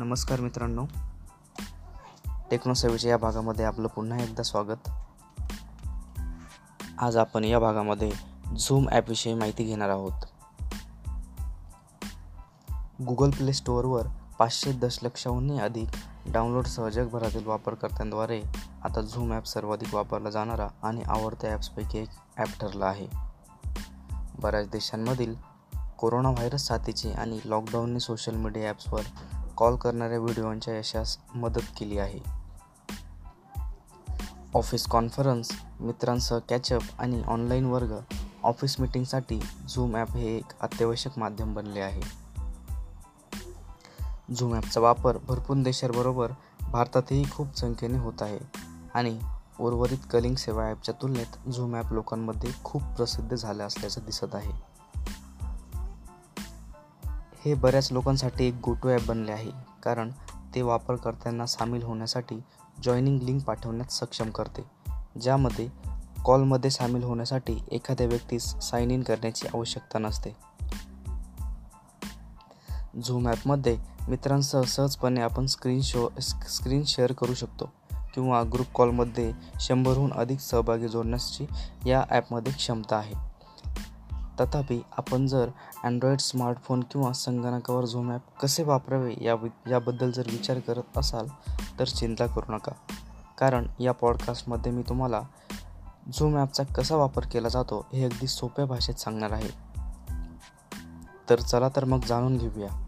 नमस्कार मित्रांनो. टेक्नोसेवेच्या या भागामध्ये आपलं पुन्हा एकदा स्वागत. आज आपण या भागामध्ये झूम ॲपविषयी माहिती घेणार आहोत. गुगल प्ले स्टोअरवर पाचशे दशलक्षाहूनही अधिक डाउनलोडसह जगभरातील वापरकर्त्यांद्वारे आता झूम ॲप सर्वाधिक वापरला जाणारा आणि आवडत्या ॲप्सपैकी एक ॲप ठरला आहे. बऱ्याच देशांमधील कोरोना व्हायरस साथीचे आणि लॉकडाऊनने सोशल मीडिया ॲप्सवर कॉल करणाऱ्या व्हिडिओंच्या यशास मदत केली आहे. ऑफिस कॉन्फरन्स मित्रांसह कॅचअप आणि ऑनलाईन वर्ग ऑफिस मीटिंगसाठी झूम ॲप हे एक अत्यावश्यक माध्यम बनले आहे. झूम ॲपचा वापर भरपूर देशांबरोबर भारतातही खूप संख्येने होत आहे आणि उर्वरित कलिंग सेवा ॲपच्या तुलनेत झूम ॲप लोकांमध्ये खूप प्रसिद्ध झालं असल्याचं दिसत आहे. हे बऱ्याच लोकांसाठी एक गोटो ॲप बनले आहे. कारण ते वापरकर्त्यांना सामील होण्यासाठी जॉईनिंग लिंक पाठवण्यात सक्षम करते. ज्यामध्ये कॉलमध्ये सामील होण्यासाठी एखाद्या व्यक्तीस साइन इन करण्याची आवश्यकता नसते. झूम ॲपमध्ये मित्रांसह सहजपणे आपण स्क्रीन शो स्क्रीन शेअर करू शकतो. किंवा ग्रुप कॉलमध्ये शंभरहून अधिक सहभागी जोडण्याची या ॲपमध्ये क्षमता आहे. तथापि आपण जर अँड्रॉइड स्मार्टफोन किंवा संगणकावर झूम ॲप कसे वापरावे या याबद्दल जर विचार करत असाल तर चिंता करू नका. कारण या पॉडकास्टमध्ये मी तुम्हाला झूम ॲपचा कसा वापर केला जातो हे अगदी सोप्या भाषेत सांगणार आहे. तर चला तर मग जाणून घेऊया.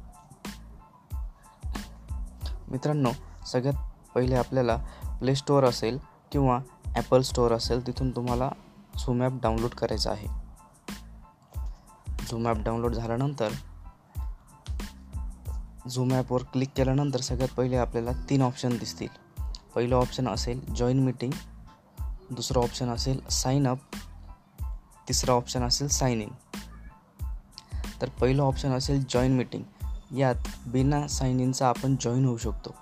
मित्रांनो सगळ्यात पहिले आपल्याला प्ले स्टोअर असेल किंवा ॲपल स्टोअर असेल तिथून तुम्हाला झूम ॲप डाउनलोड करायचं आहे. झूम ॲप डाउनलोड झाल्यानंतर झूम ॲपवर क्लिक केल्यानंतर सगळ्यात पहिले आपल्याला तीन ऑप्शन दिसतील. पहिलं ऑप्शन असेल जॉईन मीटिंग दुसरं ऑप्शन असेल साईन अप तिसरं ऑप्शन असेल साईन इन तर पहिलं ऑप्शन असेल जॉईन मीटिंग यात बिना साईन इनचा आपण जॉईन होऊ शकतो.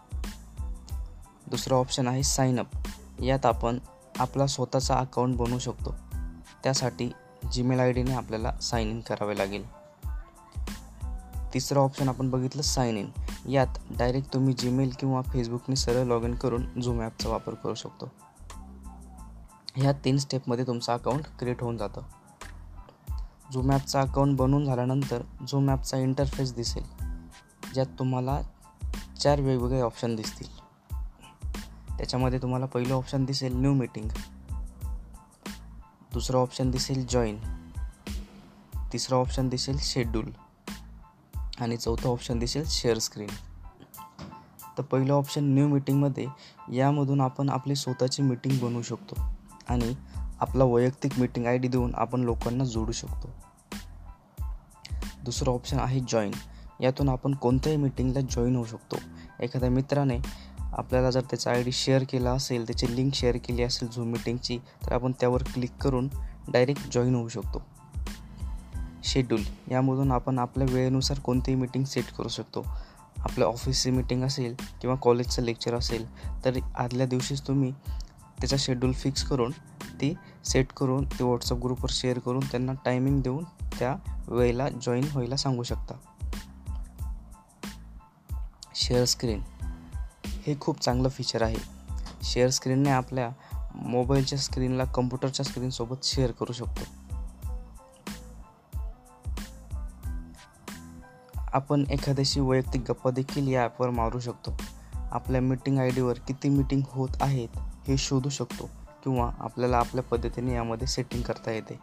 दुसरं ऑप्शन आहे साईन अप यात आपण आपला स्वतःचा अकाउंट बनवू शकतो. त्यासाठी जीमेल आय डीने आपल्याला साइन इन करावे लागेल. तिसरं ऑप्शन आपण बघितलं साइन इन यात डायरेक्ट तुम्ही जीमेल किंवा फेसबुकने सरळ लॉग इन करून झूम ॲपचा वापर करू शकतो. ह्या तीन स्टेपमध्ये तुमचं अकाउंट क्रिएट होऊन जातं. झूम ॲपचा अकाउंट बनवून झाल्यानंतर झूम ॲपचा इंटरफेस दिसेल. ज्यात तुम्हाला चार वेगवेगळे ऑप्शन दिसतील. त्याच्यामध्ये तुम्हाला पहिलं ऑप्शन दिसेल न्यू मीटिंग दुसरा ऑप्शन दिसेल जॉईन तिसरा ऑप्शन दिसेल शेड्यूल आणि चौथा ऑप्शन दिसेल शेअर स्क्रीन तर पहिलं ऑप्शन न्यू मीटिंगमध्ये यामधून आपण आपली स्वतःची मीटिंग बनवू शकतो. आणि आपला वैयक्तिक मीटिंग आय डी देऊन आपण लोकांना जोडू शकतो. दुसरं ऑप्शन आहे जॉईन यातून आपण कोणत्याही मीटिंगला जॉईन होऊ शकतो. एखाद्या मित्राने आपल्याला जर त्याचा आय डी शेअर केला असेल त्याची लिंक शेअर केली असेल झूम मीटिंगची तर आपण त्यावर क्लिक करून डायरेक्ट जॉईन होऊ शकतो. शेड्यूल. यामधून आपण आपल्या वेळेनुसार कोणतीही मीटिंग सेट करू शकतो. आपल्या ऑफिसची मीटिंग असेल किंवा कॉलेजचं लेक्चर असेल तर आदल्या दिवशीच तुम्ही त्याचा शेड्यूल फिक्स करून ती सेट करून ते व्हॉट्सअप ग्रुपवर शेअर करून त्यांना टायमिंग देऊन त्या वेळेला जॉईन व्हायला सांगू शकता. Share screen. हे खूप चांगलं फीचर आहे. शेअर स्क्रीनने आपल्या मोबाईलच्या स्क्रीनला कम्प्युटरच्या स्क्रीनसोबत शेअर करू शकतो. आपण एखाद्याशी वैयक्तिक गप्पा देखील या ॲपवर मारू शकतो. आपल्या मीटिंग आय डीवर किती मीटिंग होत आहेत हे शोधू शकतो किंवा आपल्याला आपल्या पद्धतीने यामध्ये सेटिंग करता येते.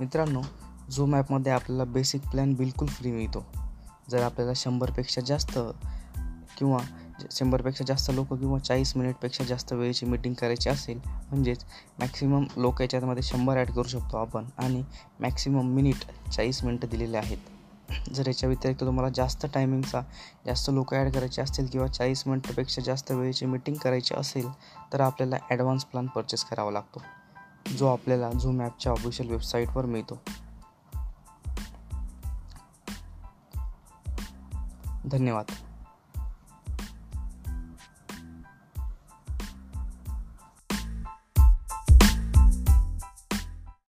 मित्रांनो झूम ॲपमध्ये आपल्याला बेसिक प्लॅन बिलकुल फ्री मिळतो. जर आपल्याला शंभरपेक्षा जास्त किंवा शंभरपेक्षा जास्त लोक किंवा चाळीस मिनिटपेक्षा जास्त वेळेची मीटिंग करायची असेल म्हणजेच मॅक्सिमम लोक याच्यामध्ये शंभर ॲड करू शकतो आपण आणि मॅक्सिमम मिनिट चाळीस मिनटं दिलेले आहेत. जर याच्या व्यतिरिक्त तुम्हाला जास्त टायमिंगचा जास्त लोक ॲड करायचे असतील किंवा चाळीस मिनटापेक्षा जास्त वेळेची मीटिंग करायची असेल तर आपल्याला ॲडव्हान्स प्लॅन परचेस करावा लागतो जो आपल्याला झूम ॲपच्या ऑफिशियल वेबसाईटवर मिळतो. धन्यवाद.